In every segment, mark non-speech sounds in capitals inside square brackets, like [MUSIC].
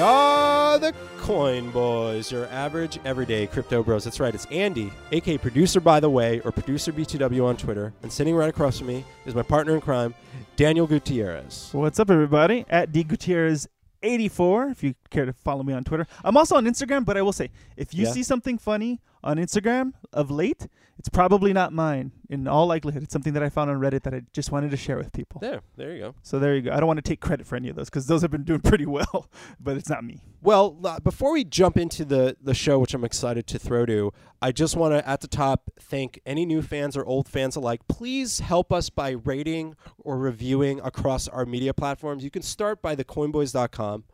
We are the Coin Boys, your average everyday crypto bros. That's right, it's Andy, aka producer by the way, or producer B2W on Twitter. And sitting right across from me is my partner in crime, Daniel Gutierrez. What's up, everybody? At D Gutierrez. 84 if you care to follow me on Twitter. I'm also on Instagram, but I will say if you Yeah. see something funny on Instagram of late, it's probably not mine in all likelihood. It's something that I found on Reddit that I just wanted to share with people. There, there you go. So there you go. I don't want to take credit for any of those because those have been doing pretty well, [LAUGHS] but it's not me. Well, uh, before we jump into the, the show, which I'm excited to throw to, I just want to, at the top, thank any new fans or old fans alike. Please help us by rating or reviewing across our media platforms. You can start by thecoinboys.com.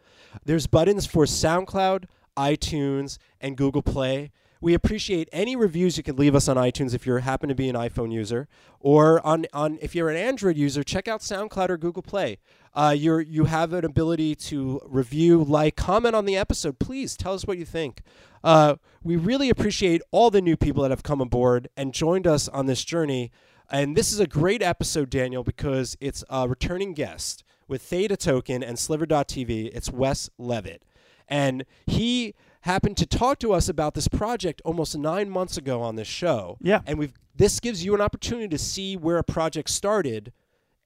There's buttons for SoundCloud, iTunes, and Google Play. We appreciate any reviews you can leave us on iTunes if you happen to be an iPhone user, or on, on if you're an Android user, check out SoundCloud or Google Play. Uh, you're you have an ability to review, like, comment on the episode. Please tell us what you think. Uh, we really appreciate all the new people that have come aboard and joined us on this journey. And this is a great episode, Daniel, because it's a returning guest with Theta Token and Sliver.tv. It's Wes Levitt. And he happened to talk to us about this project almost nine months ago on this show. Yeah. And we've this gives you an opportunity to see where a project started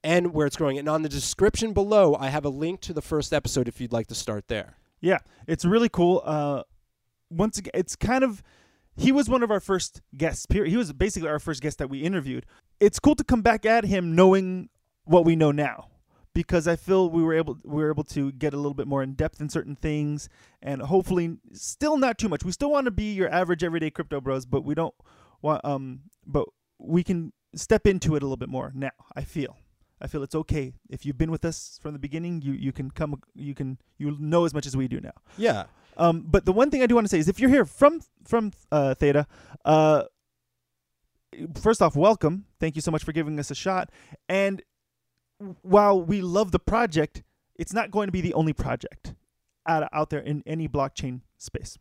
and where it's growing. And on the description below, I have a link to the first episode if you'd like to start there. Yeah, it's really cool. Uh, once again, it's kind of he was one of our first guests. Period. He was basically our first guest that we interviewed. It's cool to come back at him knowing what we know now, because I feel we were able we were able to get a little bit more in depth in certain things, and hopefully still not too much. We still want to be your average everyday crypto bros, but we don't want um, but we can step into it a little bit more now. I feel. I feel it's okay if you've been with us from the beginning. You you can come. You can you know as much as we do now. Yeah. Um, but the one thing I do want to say is if you're here from from uh, Theta, uh, first off, welcome. Thank you so much for giving us a shot. And while we love the project, it's not going to be the only project out out there in any blockchain space.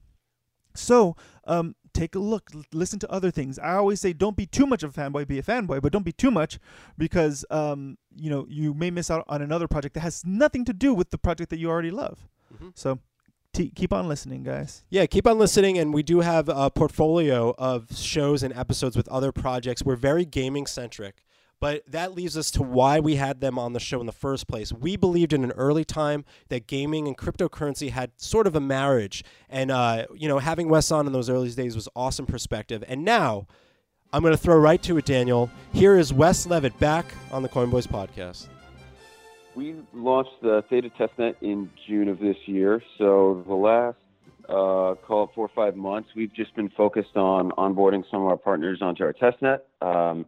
So um, take a look, l- listen to other things. I always say don't be too much of a fanboy, be a fanboy, but don't be too much because um, you know you may miss out on another project that has nothing to do with the project that you already love. Mhm. So t- keep on listening, guys. Yeah, keep on listening, and we do have a portfolio of shows and episodes with other projects. We're very gaming centric, but that leads us to why we had them on the show in the first place. We believed in an early time that gaming and cryptocurrency had sort of a marriage, and uh, you know, having Wes on in those early days was awesome perspective. And now, I'm going to throw right to it, Daniel. Here is Wes Levitt back on the Coinboys podcast. We launched the Theta testnet in June of this year. So the last, uh, call it four or five months, we've just been focused on onboarding some of our partners onto our testnet, um,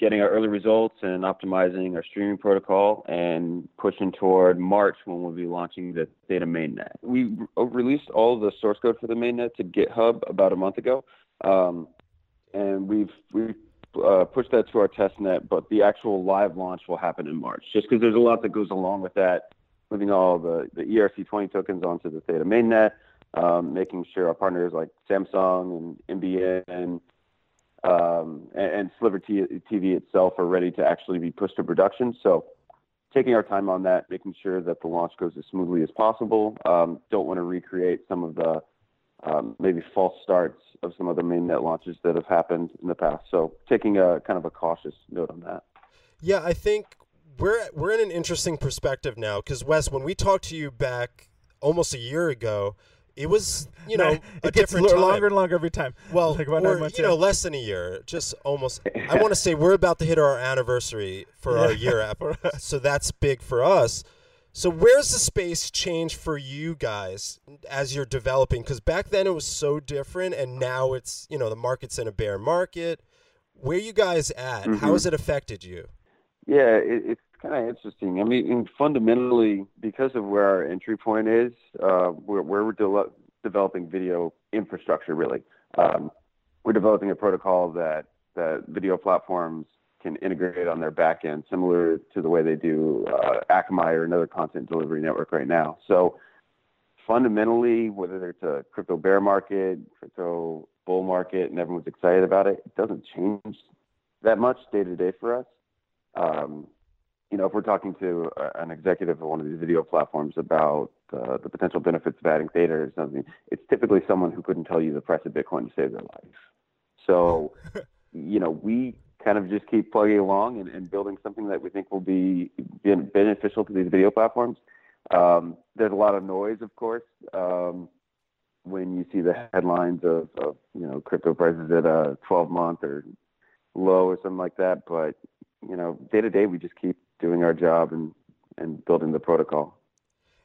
getting our early results and optimizing our streaming protocol and pushing toward March when we'll be launching the Theta mainnet. We released all the source code for the mainnet to GitHub about a month ago. Um, and we've, we've uh, push that to our test net, but the actual live launch will happen in March, just because there's a lot that goes along with that, moving all the, the ERC20 tokens onto the Theta mainnet, um, making sure our partners like Samsung and MBN um, and, and Sliver TV itself are ready to actually be pushed to production. So taking our time on that, making sure that the launch goes as smoothly as possible. Um, don't want to recreate some of the um, maybe false starts of some other mainnet launches that have happened in the past. So taking a kind of a cautious note on that. Yeah, I think we're we're in an interesting perspective now because Wes, when we talked to you back almost a year ago, it was you know a it gets different lo- time. longer and longer every time. Well, like about or, months, you yeah. know, less than a year, just almost. I want to say we're about to hit our anniversary for our year [LAUGHS] app, so that's big for us. So where's the space change for you guys as you're developing? Because back then it was so different, and now it's you know the market's in a bear market. Where you guys at? How Mhm. has it affected you? Yeah, it, it's kind of interesting. I mean, fundamentally, because of where our entry point is, uh, where we're de- developing video infrastructure, really, um, we're developing a protocol that that video platforms can integrate on their back end, similar to the way they do uh, Akamai or another content delivery network right now. So fundamentally, whether it's a crypto bear market, crypto bull market, and everyone's excited about it, it doesn't change that much day to day for us. Um, you know, if we're talking to an executive of one of these video platforms about the, the potential benefits of adding theta or something, it's typically someone who couldn't tell you the price of Bitcoin to save their life. So, [LAUGHS] you know, we kind of just keep plugging along and, and building something that we think will be beneficial to these video platforms. Um, there's a lot of noise, of course, um, when you see the headlines of, of you know crypto prices at a 12 month or low or something like that. But you know, day to day, we just keep doing our job and and building the protocol.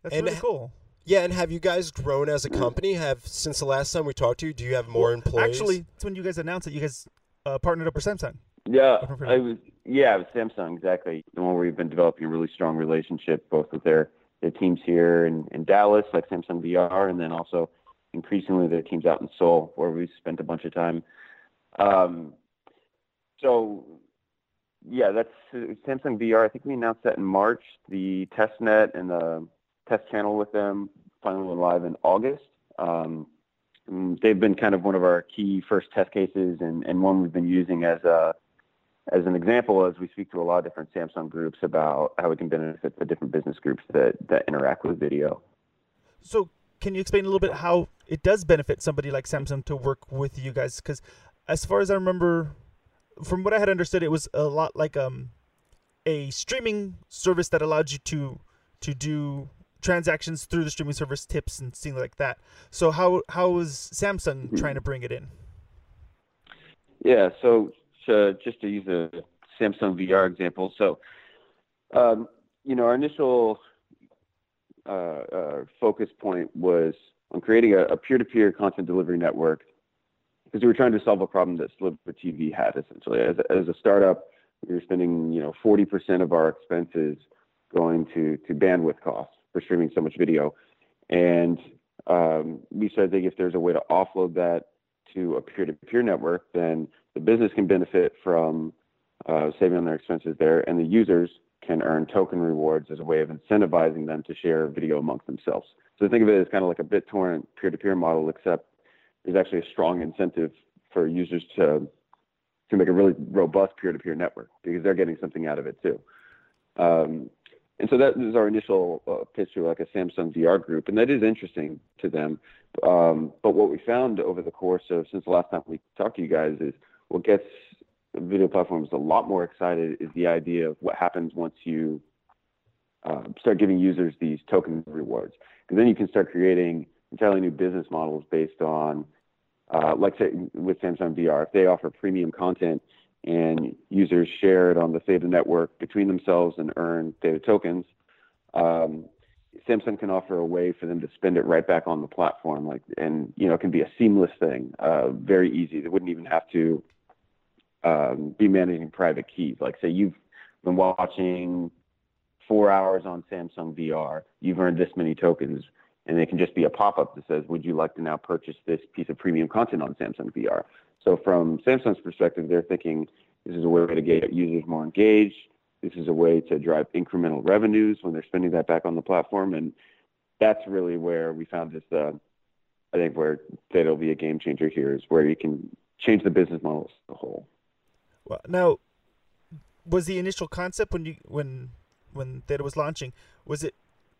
That's And really cool. Yeah, and have you guys grown as a company? Have since the last time we talked to you, do you have more employees? Actually, it's when you guys announced that you guys uh, partnered up with Samsung. Yeah, I was. Yeah, it was Samsung exactly. The one where we've been developing a really strong relationship, both with their their teams here in, in Dallas, like Samsung VR, and then also increasingly their teams out in Seoul, where we've spent a bunch of time. Um, so, yeah, that's uh, Samsung VR. I think we announced that in March. The test net and the test channel with them finally went live in August. Um, mm, they've been kind of one of our key first test cases and, and one we've been using as a as an example as we speak to a lot of different Samsung groups about how we can benefit the different business groups that, that interact with video. So, can you explain a little bit how it does benefit somebody like Samsung to work with you guys? Because, as far as I remember, from what I had understood, it was a lot like um, a streaming service that allowed you to to do transactions through the streaming service, tips and things like that. So, how how is Samsung trying to bring it in? Yeah, so, so just to use a Samsung VR example, so um, you know our initial uh, uh, focus point was on creating a, a peer-to-peer content delivery network because we were trying to solve a problem that Sliver TV had essentially. As, as a startup, we were spending you know 40% of our expenses going to to bandwidth costs for streaming so much video, and um, we said that if there's a way to offload that to a peer-to-peer network, then the business can benefit from uh, saving on their expenses there, and the users can earn token rewards as a way of incentivizing them to share video amongst themselves. So think of it as kind of like a BitTorrent peer-to-peer model, except there's actually a strong incentive for users to to make a really robust peer-to-peer network because they're getting something out of it too. Um, and so that is our initial uh, pitch to like a Samsung VR group, and that is interesting to them. Um, but what we found over the course of since the last time we talked to you guys is what gets video platforms a lot more excited is the idea of what happens once you uh, start giving users these token rewards, because then you can start creating entirely new business models based on, uh, like say with Samsung VR, if they offer premium content and users share it on the Theta network between themselves and earn Theta tokens, um, Samsung can offer a way for them to spend it right back on the platform, like, and you know, it can be a seamless thing, uh, very easy. They wouldn't even have to um, be managing private keys. Like, say you've been watching four hours on Samsung VR, you've earned this many tokens, and it can just be a pop-up that says, "Would you like to now purchase this piece of premium content on Samsung VR?" So, from Samsung's perspective, they're thinking this is a way to get users more engaged. This is a way to drive incremental revenues when they're spending that back on the platform, and that's really where we found this. Uh, I think where Theta will be a game changer here is where you can change the business model as a whole. Well, now, was the initial concept when you when when Theta was launching was it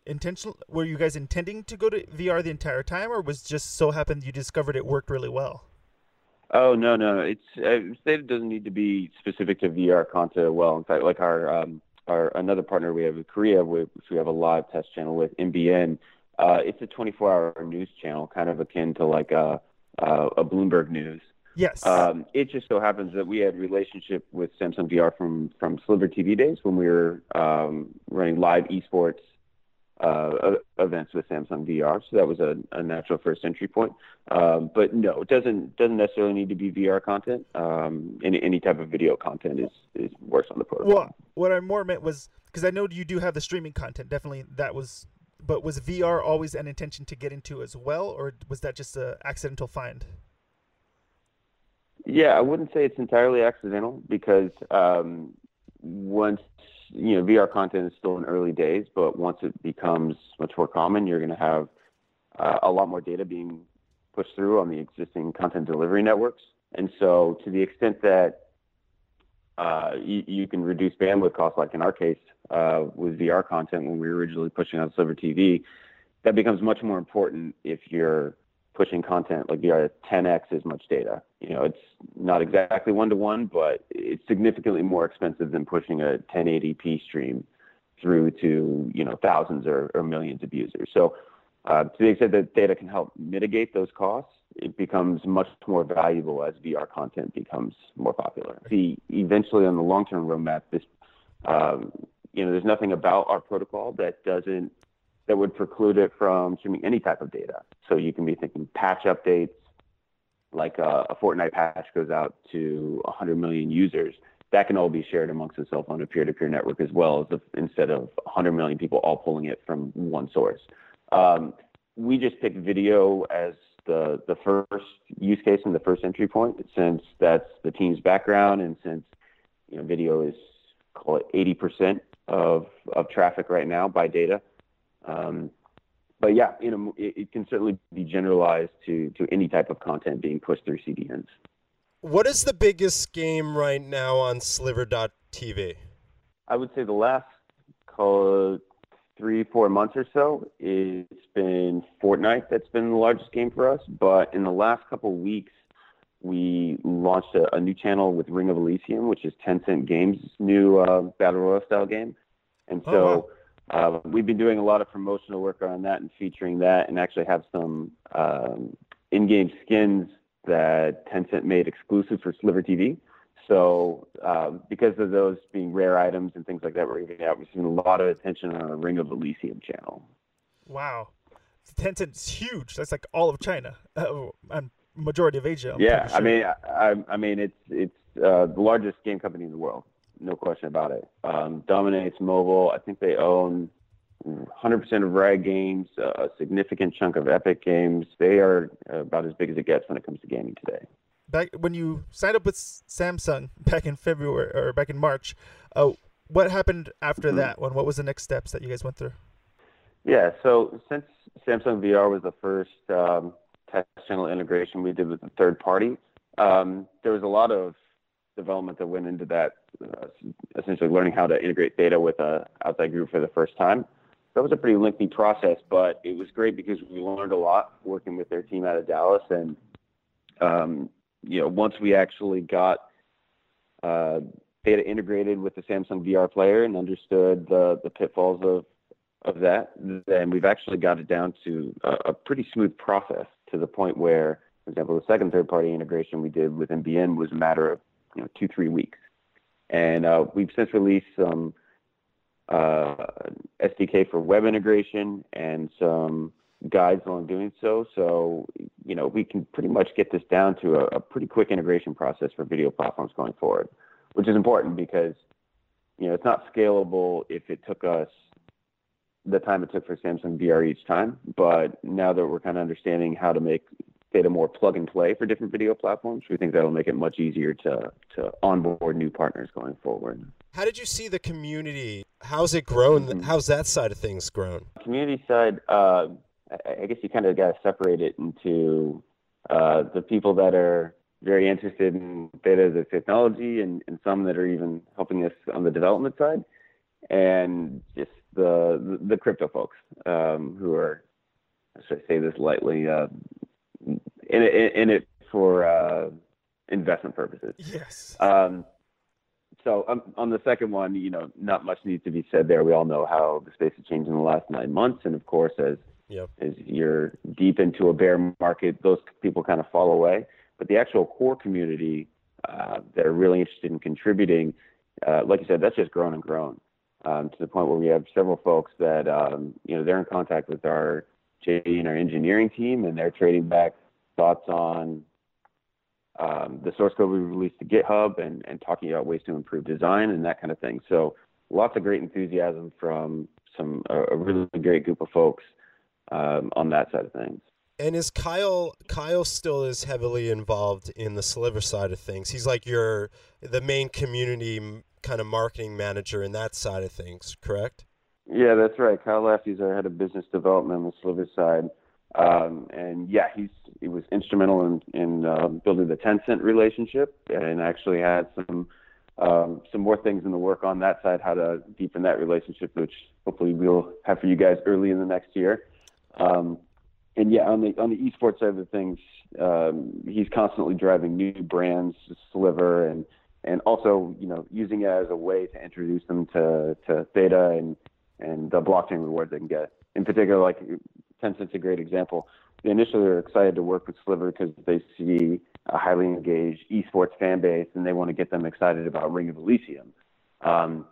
intentional? Were you guys intending to go to VR the entire time, or was just so happened you discovered it worked really well? Oh no, no, it's uh, Theta doesn't need to be specific to VR content. Well, in fact, like our um, our another partner we have in Korea, which we have a live test channel with MBN. Uh, it's a 24-hour news channel, kind of akin to like a a, a Bloomberg News. Yes. Um, it just so happens that we had relationship with Samsung VR from from Sliver TV days when we were um, running live esports uh, events with Samsung VR. So that was a, a natural first entry point. Um, but no, it doesn't doesn't necessarily need to be VR content. Um, any any type of video content is is works on the protocol. well, what I more meant was because I know you do have the streaming content. Definitely, that was. But was VR always an intention to get into as well, or was that just a accidental find? Yeah, I wouldn't say it's entirely accidental because um, once you know VR content is still in early days, but once it becomes much more common, you're going to have uh, a lot more data being pushed through on the existing content delivery networks. And so, to the extent that uh, you, you, can reduce bandwidth costs, like in our case uh, with VR content when we were originally pushing on Sliver TV, that becomes much more important if you're pushing content like VR 10x as much Theta. You know, it's not exactly one to one, but it's significantly more expensive than pushing a 1080p stream through to you know thousands or, or millions of users. So uh, to the extent that data can help mitigate those costs, it becomes much more valuable as VR content becomes more popular. See, eventually on the long-term roadmap, this um, you know, there's nothing about our protocol that doesn't that would preclude it from streaming any type of data. So you can be thinking patch updates, like a, a Fortnite patch goes out to 100 million users. That can all be shared amongst itself on a peer-to-peer network as well as instead of 100 million people all pulling it from one source. Um, we just picked video as the the first use case and the first entry point, since that's the team's background, and since you know video is call it 80% of of traffic right now by data. Um, but yeah, you know, it, it, can certainly be generalized to to any type of content being pushed through CDNs. What is the biggest game right now on Sliver.tv? I would say the last call three, four months or so, it's been Fortnite that's been the largest game for us. But in the last couple weeks, we launched a, a, new channel with Ring of Elysium, which is Tencent Games' new uh, battle royale style game. And so oh, wow. Uh, we've been doing a lot of promotional work on that and featuring that, and actually have some um, in-game skins that Tencent made exclusive for Sliver TV. So uh, because of those being rare items and things like that, we're giving out. We've seen a lot of attention on our Ring of Elysium channel. Wow, Tencent's huge. That's like all of China uh, and majority of Asia. I'm yeah, sure. I mean, I, I, mean, it's it's uh, the largest game company in the world, no question about it. Um, dominates mobile. I think they own 100% of Riot Games, a significant chunk of Epic Games. They are about as big as it gets when it comes to gaming today back when you signed up with Samsung back in February or back in March, uh, what happened after mm-hmm. that one? What was the next steps that you guys went through? Yeah, so since Samsung VR was the first um, test channel integration we did with a third party, um, there was a lot of development that went into that, uh, essentially learning how to integrate Theta with an outside group for the first time. That was a pretty lengthy process, but it was great because we learned a lot working with their team out of Dallas and um, you know, once we actually got uh, Theta integrated with the Samsung VR player and understood the, the pitfalls of, of that, then we've actually got it down to a, a pretty smooth process to the point where, for example, the second third party integration we did with MBN was a matter of you know two three weeks, and uh, we've since released some uh, SDK for web integration and some guides on doing so. So, you know, we can pretty much get this down to a, a, pretty quick integration process for video platforms going forward, which is important because, you know, it's not scalable if it took us the time it took for Samsung VR each time. But now that we're kind of understanding how to make Theta more plug and play for different video platforms, we think that'll make it much easier to, to onboard new partners going forward. How did you see the community? How's it grown? Mm-hmm. How's that side of things grown? Community side, uh, I guess you kind of got to separate it into uh, the people that are very interested in Theta as a technology and, and some that are even helping us on the development side and just the the, crypto folks um, who are should I say this lightly uh, in, it, in it for uh, investment purposes. Yes. Um, so um, on the second one, you know, not much needs to be said there. We all know how the space has changed in the last nine months, and of course, as Yep. As you're deep into a bear market, those people kind of fall away. But the actual core community uh, that are really interested in contributing, uh, like you said, that's just grown and grown um, to the point where we have several folks that um, you know they're in contact with our JD and our engineering team, and they're trading back thoughts on um, the source code we released to GitHub and, and talking about ways to improve design and that kind of thing. So lots of great enthusiasm from some a, a really great group of folks um, on that side of things. And is Kyle Kyle still is heavily involved in the Sliver side of things? He's like your the main community kind of marketing manager in that side of things, correct? Yeah, that's right. Kyle Lafty's our head of business development on the Sliver side, um, and yeah, he's he was instrumental in in uh, building the Tencent relationship, and actually had some um, some more things in the work on that side, how to deepen that relationship, which hopefully we'll have for you guys early in the next year. Um, and yeah, on the on the esports side of things, um, he's constantly driving new brands, to Sliver, and and also you know using it as a way to introduce them to to Theta and and the blockchain rewards they can get. In particular, like Tencent's a great example. They initially excited to work with Sliver because they see a highly engaged esports fan base and they want to get them excited about Ring of Elysium. Um,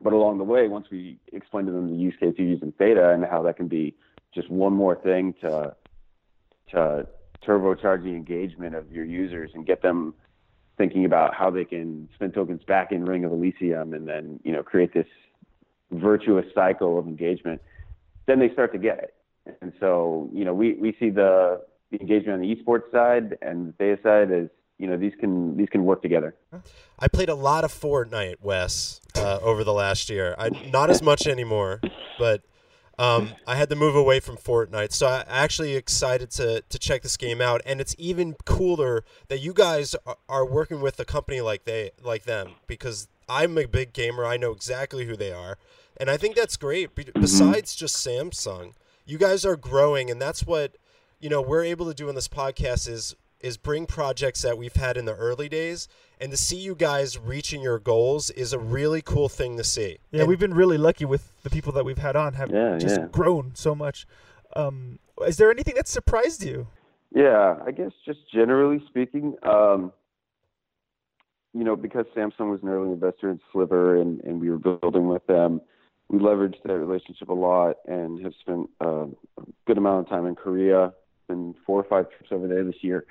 but along the way, once we explain to them the use case using Theta and how that can be just one more thing to to turbocharge the engagement of your users and get them thinking about how they can spend tokens back in Ring of Elysium and then you know create this virtuous cycle of engagement, then they start to get it. And so you know we we see the, the engagement on the esports side and the Theta side as you know these can these can work together. I played a lot of Fortnite, Wes, uh, over the last year. I not as much anymore, but um, I had to move away from Fortnite, so I'm actually excited to to check this game out. And it's even cooler that you guys are working with a company like they like them because I'm a big gamer. I know exactly who they are, and I think that's great. Mm-hmm. Besides just Samsung, you guys are growing, and that's what you know we're able to do on this podcast is is bring projects that we've had in the early days and to see you guys reaching your goals is a really cool thing to see. Yeah, and we've been really lucky with the people that we've had on have yeah, just yeah. grown so much. Um, is there anything that surprised you? Yeah, I guess just generally speaking, um, you know, because Samsung was an early investor in Sliver and, and we were building with them, we leveraged that relationship a lot and have spent uh, a good amount of time in Korea, been four or five trips over there this year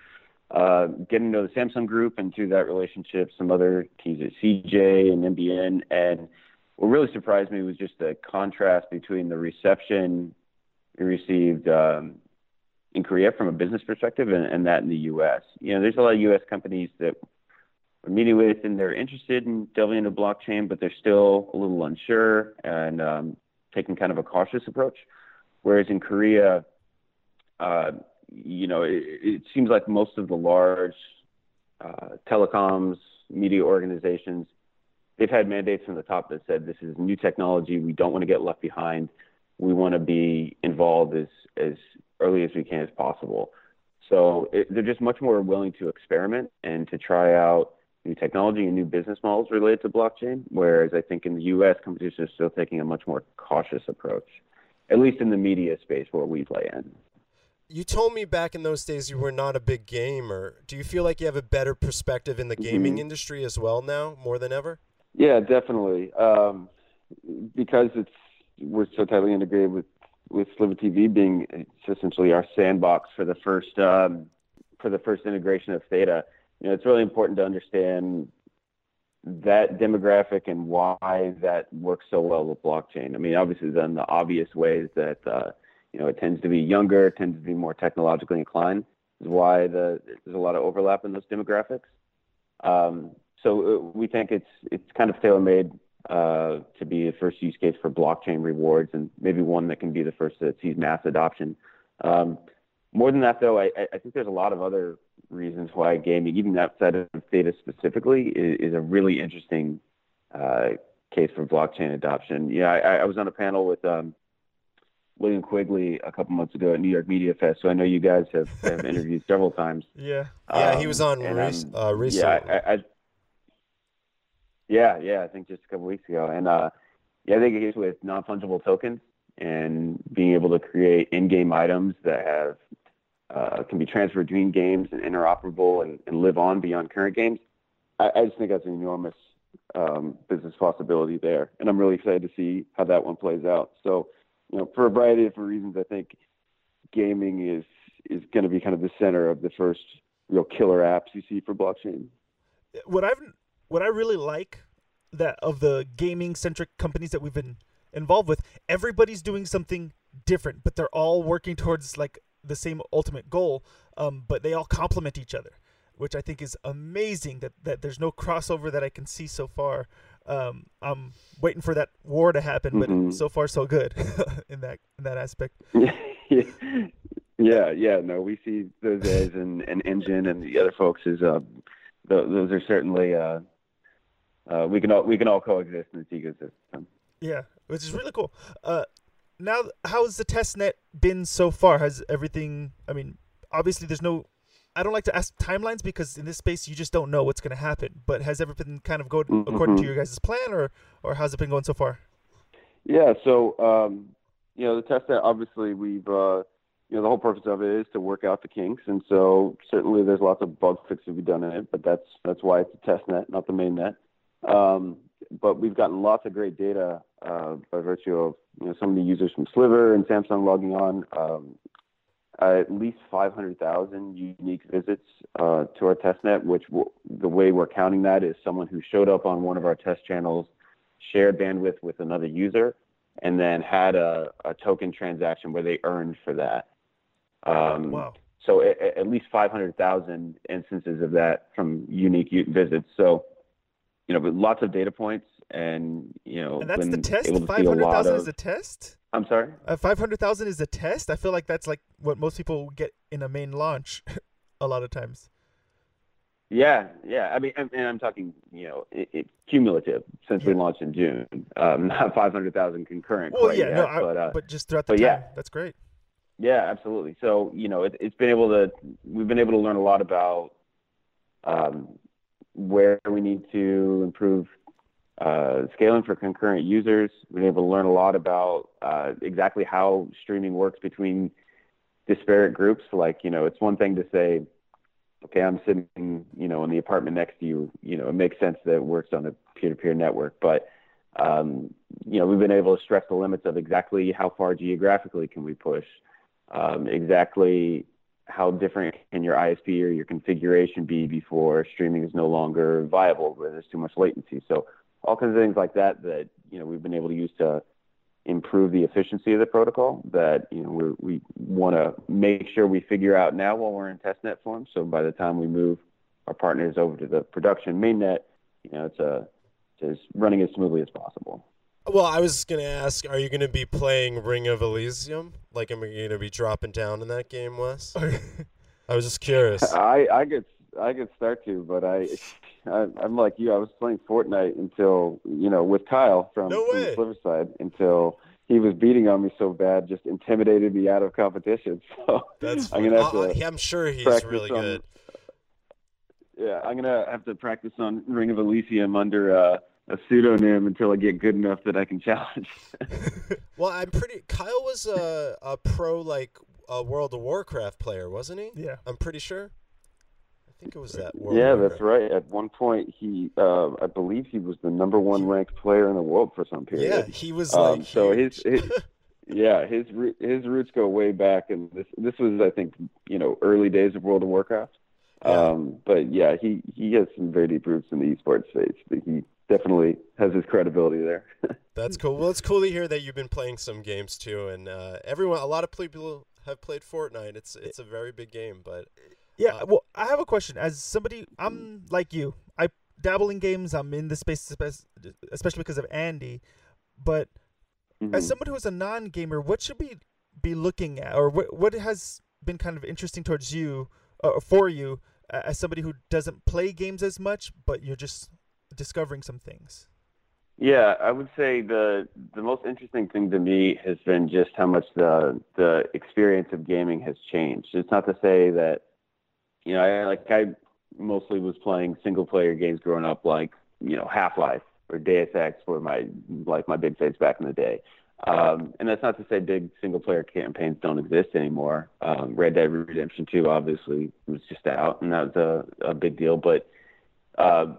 uh, getting to know the Samsung group and through that relationship, some other teams at CJ and MBN. And what really surprised me was just the contrast between the reception we received um, in Korea from a business perspective and, and, that in the U.S. You know, there's a lot of U.S. companies that we're meeting with and they're interested in delving into blockchain, but they're still a little unsure and um, taking kind of a cautious approach. Whereas in Korea, uh, you know, it, it, seems like most of the large uh, telecoms, media organizations, they've had mandates from the top that said this is new technology. We don't want to get left behind. We want to be involved as as early as we can as possible. So it, they're just much more willing to experiment and to try out new technology and new business models related to blockchain. Whereas I think in the U.S., companies are still taking a much more cautious approach, at least in the media space where we play in you told me back in those days you were not a big gamer. Do you feel like you have a better perspective in the gaming mm-hmm. industry as well now, more than ever? Yeah, definitely. Um, because it's we're so tightly integrated with with Sliver TV being essentially our sandbox for the first um, for the first integration of Theta. You know, it's really important to understand that demographic and why that works so well with blockchain. I mean, obviously, then the obvious ways that uh, you know, it tends to be younger, tends to be more technologically inclined. Is why the, there's a lot of overlap in those demographics. Um, so uh, we think it's it's kind of tailor made uh, to be the first use case for blockchain rewards, and maybe one that can be the first that sees mass adoption. Um, more than that, though, I, I, think there's a lot of other reasons why gaming, even outside of Theta specifically, is, is a really interesting uh, case for blockchain adoption. Yeah, I, I was on a panel with um, William Quigley a couple months ago at New York Media Fest. So I know you guys have, have [LAUGHS] interviewed several times. Yeah, yeah, um, he was on um, uh, recently. Yeah, I, I, yeah, yeah. I think just a couple weeks ago, and uh, yeah, I think it's with non fungible tokens and being able to create in-game items that have uh, can be transferred between games and interoperable and, and live on beyond current games. I, I just think that's an enormous um, business possibility there, and I'm really excited to see how that one plays out. So you know, for a variety of different reasons, I think gaming is is going to be kind of the center of the first real killer apps you see for blockchain. What I've what I really like that of the gaming centric companies that we've been involved with, everybody's doing something different, but they're all working towards like the same ultimate goal. Um, but they all complement each other, which I think is amazing. That that there's no crossover that I can see so far um, I'm waiting for that war to happen, but mm-hmm. so far so good [LAUGHS] in that in that aspect. yeah, [LAUGHS] yeah, no, we see those as an, an engine, and the other folks is uh, those are certainly uh, uh, we can all we can all coexist in this ecosystem. Yeah, which is really cool. Uh, now how's the test net been so far? Has everything? I mean, obviously there's no. I don't like to ask timelines because in this space you just don't know what's going to happen. But has everything kind of go Mm-hmm. according to your guys' plan, or or how's it been going so far? Yeah, so um, you know, the test net obviously we've uh, you know the whole purpose of it is to work out the kinks, and so certainly there's lots of bug fixes to be done in it, but that's that's why it's a test net, not the main net. Um, but we've gotten lots of great data uh, by virtue of you know some of the users from Sliver and Samsung logging on. Um, at least 500,000 unique visits uh, to our test net, which w- the way we're counting that is someone who showed up on one of our test channels, shared bandwidth with another user, and then had a, a token transaction where they earned for that. Um, Wow. So at least 500,000 instances of that from unique u- visits. So, you know, with lots of data points, and you know, And that's the test. able to see Five hundred thousand is a test. I'm sorry. Uh, Five hundred thousand is a test. I feel like that's like what most people get in a main launch, [LAUGHS] a lot of times. Yeah, yeah. I mean, and, and I'm talking, you know, it, it, cumulative since we launched in June. Um, [LAUGHS] not 500,000 concurrent. Well, yeah, yet, no, I, but, uh, but just throughout the but time, yeah. that's great. Yeah, absolutely. So you know, it, it's been able to we've been able to learn a lot about um, where we need to improve uh, scaling for concurrent users. We've been able to learn a lot about uh, exactly how streaming works between disparate groups. Like you know, it's one thing to say, okay, I'm sitting you know in the apartment next to you. You know, it makes sense that it works on a peer-to-peer network, but um, you know, we've been able to stress the limits of exactly how far geographically can we push um, exactly how different can your ISP or your configuration be before streaming is no longer viable where there's too much latency. So all kinds of things like that that you know we've been able to use to improve the efficiency of the protocol that you know we're, we want to make sure we figure out now while we're in testnet form. So by the time we move our partners over to the production mainnet, you know it's a it's running as smoothly as possible. Well, I was gonna ask, are you gonna be playing Ring of Elysium? Like, am I gonna be dropping down in that game, Wes? [LAUGHS] I was just curious. I I could I could start to, but I, [LAUGHS] I I'm like you. I was playing Fortnite until you know with Kyle from, No from way. the Sliver side until he was beating on me so bad, just intimidated me out of competition. [LAUGHS] So That's I'm gonna have Uh, to I'm sure he's practice really on- good. yeah, I'm gonna have to practice on Ring of Elysium under uh, a pseudonym until I get good enough that I can challenge. [LAUGHS] Well, I'm pretty. Kyle was a a pro like a World of Warcraft player, wasn't he? yeah. I'm pretty sure. I think it was that. World yeah, of that's right. At one point, he uh, I believe he was the number one ranked player in the world for some period. Yeah, he was Um, so his, his [LAUGHS] yeah his his roots go way back, and this this was I think you know early days of World of Warcraft. Yeah. Um, but yeah, he he has some very deep roots in the esports space. But he definitely has his credibility there. [LAUGHS] That's cool. Well, it's cool to hear that you've been playing some games too, and uh, everyone, a lot of people have played Fortnite. It's it's a very big game, but Yeah, Uh, well, I have a question. As somebody, I'm like you. I dabble in games. I'm in the space, especially because of Andy. But Mhm. as someone who's a non-gamer, what should we be looking at, or what what has been kind of interesting towards you, uh, for you, uh, as somebody who doesn't play games as much, but you're just discovering some things? Yeah, I would say the the most interesting thing to me has been just how much the the experience of gaming has changed. It's not to say that you know, I like I mostly was playing single player games growing up, like you know Half Life or Deus Ex were my like my big faves back in the day. Um, and that's not to say big single player campaigns don't exist anymore. Um, Red Dead Redemption 2 obviously was just out, and that was a, a big deal. But uh,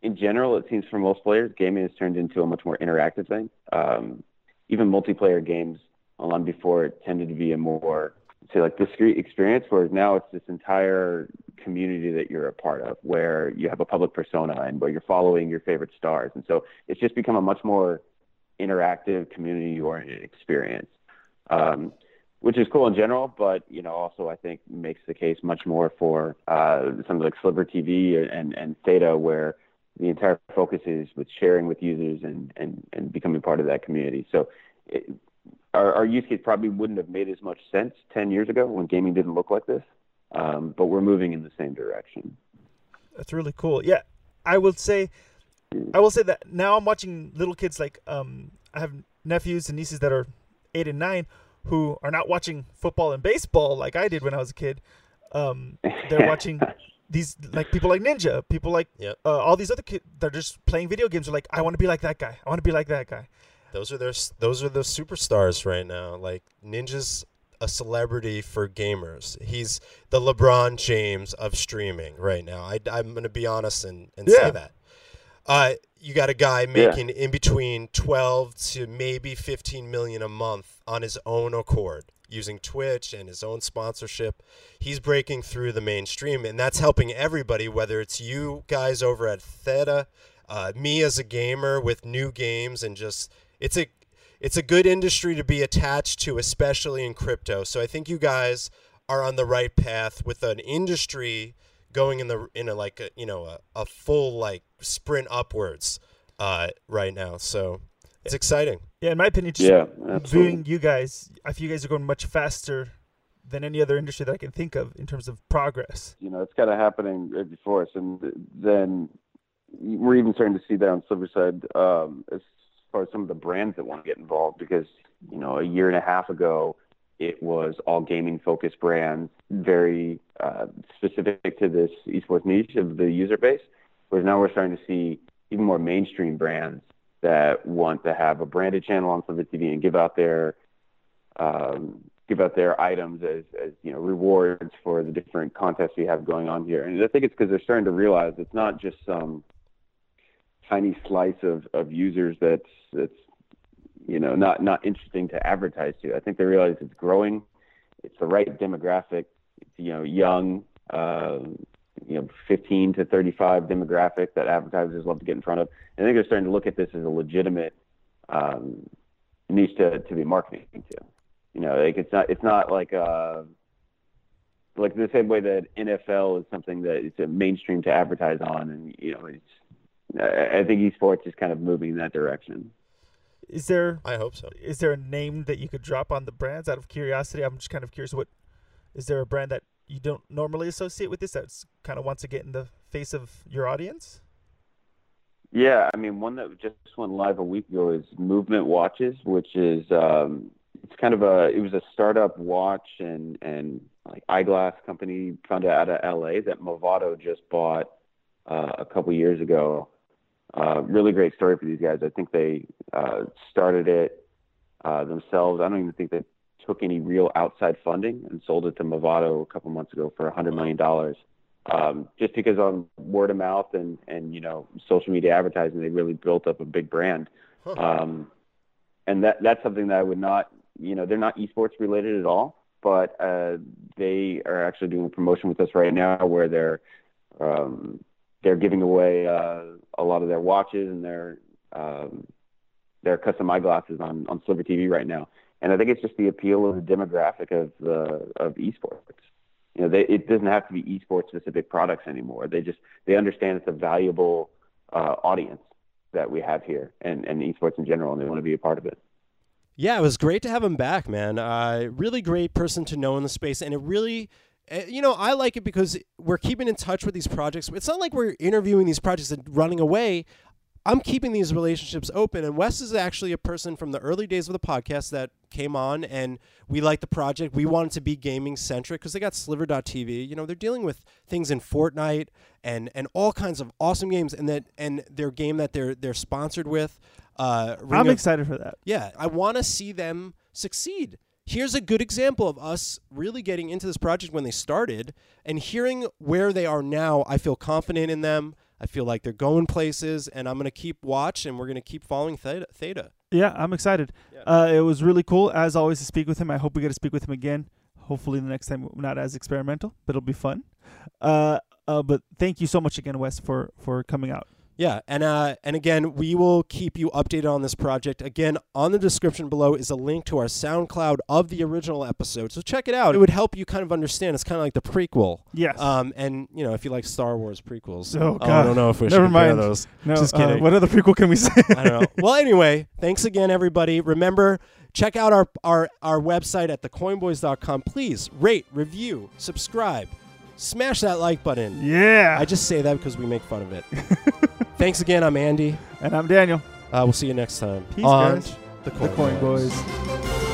in general, it seems for most players, gaming has turned into a much more interactive thing. Um, even multiplayer games, long before it tended to be a more say like discrete experience, whereas now it's this entire community that you're a part of, where you have a public persona and where you're following your favorite stars, and so it's just become a much more interactive, community-oriented experience. Um, which is cool in general, but you know, also I think makes the case much more for uh, something like Sliver TV and and Theta, where the entire focus is with sharing with users and and and becoming part of that community. So, it, our, our use case probably wouldn't have made as much sense ten years ago when gaming didn't look like this, um, but we're moving in the same direction. That's really cool. Yeah, I will say, I will say that now I'm watching little kids like um I have nephews and nieces that are eight and nine who are not watching football and baseball like I did when I was a kid. Um, they're watching [LAUGHS] these like people like Ninja, people like Yep. uh, all these other kids. They're just playing video games. They're like, I want to be like that guy. I want to be like that guy. Those are their those are the superstars right now. Like Ninja's a celebrity for gamers. He's the LeBron James of streaming right now. I, am gonna be honest and, and Yeah. say that. Uh, you got a guy making in between 12 to maybe 15 million a month on his own accord using Twitch and his own sponsorship. He's breaking through the mainstream, and that's helping everybody, whether it's you guys over at Theta, uh, me as a gamer with new games, and just it's a it's a good industry to be attached to, especially in crypto. So I think you guys are on the right path with an industry going in the in a like a you know a, a full like sprint upwards uh, right now. So it's exciting. Yeah, in my opinion, just Yeah, absolutely. viewing you guys, I feel you guys are going much faster than any other industry that I can think of in terms of progress. you know, it's kind of happening right before us, and then we're even starting to see that on Sliver side um, as far as some of the brands that want to get involved. Because you know, a year and a half ago, it was all gaming focused brands, very uh, specific to this esports niche of the user base. Whereas now we're starting to see even more mainstream brands that want to have a branded channel on Sliver TV and give out their um, give out their items as, as you know rewards for the different contests we have going on here. And I think it's because they're starting to realize it's not just some tiny slice of, of users that's that's you know not not interesting to advertise to. I think they realize it's growing. It's the right demographic. It's you know young, uh, you know 15 to 35 demographic that advertisers love to get in front of. And I think they're starting to look at this as a legitimate um, niche to, to be marketing to. You know, like it's not it's not like uh like the same way that NFL is something that it's a mainstream to advertise on, and you know, it's I I think esports is kind of moving in that direction. Is there I hope so. is there a name that you could drop on the brands out of curiosity? I'm just kind of curious. What is there a brand that you don't normally associate with this that's kind of wants to get in the face of your audience? Yeah, I mean, one that just went live a week ago is Movement Watches, which is um, it's kind of a it was a startup watch and and like eyeglass company founded out of LA that Movado just bought uh, a couple years ago. Uh, really great story for these guys. I think they uh, started it uh, themselves. I don't even think they took any real outside funding and sold it to Movado a couple months ago for a hundred million dollars um, just because on word of mouth and and you know social media advertising, they really built up a big brand. Huh. Um, and that that's something that I would not, you know, they're not esports related at all, but uh, they are actually doing a promotion with us right now where they're um, they're giving away uh, a lot of their watches and their um, their custom eyeglasses on on Sliver TV right now. And I think it's just the appeal of the demographic of the of esports you know, they, it doesn't have to be esports specific products anymore. They just they understand it's a valuable uh, audience that we have here and, and esports in general, and they want to be a part of it. Yeah, it was great to have him back, man. Uh, really great person to know in the space, and it really, you know, I like it because we're keeping in touch with these projects. It's not like we're interviewing these projects and running away. I'm keeping these relationships open, and Wes is actually a person from the early days of the podcast that came on, and we liked the project. We wanted to be gaming centric because they got Sliver.tv. You know, they're dealing with things in Fortnite and and all kinds of awesome games, and that and their game that they're they're sponsored with. Uh, Ring I'm of- excited for that. yeah, I want to see them succeed. Here's a good example of us really getting into this project when they started and hearing where they are now. I feel confident in them. I feel like they're going places, and I'm going to keep watch and we're going to keep following Theta. Theta. Yeah, I'm excited. Yeah. Uh, it was really cool, as always, to speak with him. I hope we get to speak with him again. Hopefully, the next time not as experimental, but it'll be fun. Uh, uh, but thank you so much again, Wes, for for coming out. Yeah, and uh, and again, we will keep you updated on this project. Again, on the description below is a link to our SoundCloud of the original episode, so check it out. It would help you kind of understand. It's kind of like the prequel. Yes. Um, and you know, if you like Star Wars prequels, Oh, I don't know if we should Never compare mind. those. no, just uh, kidding. what other prequel can we say? [LAUGHS] I don't know. Well, anyway, thanks again, everybody. Remember, check out our, our, our website at thecoinboys.com. Please rate, review, subscribe, smash that like button. yeah. I just say that because we make fun of it. [LAUGHS] thanks again. I'm Andy. and I'm Daniel. Uh, we'll see you next time. Peace, on guys. The The Coin, Coin Boys. Boys.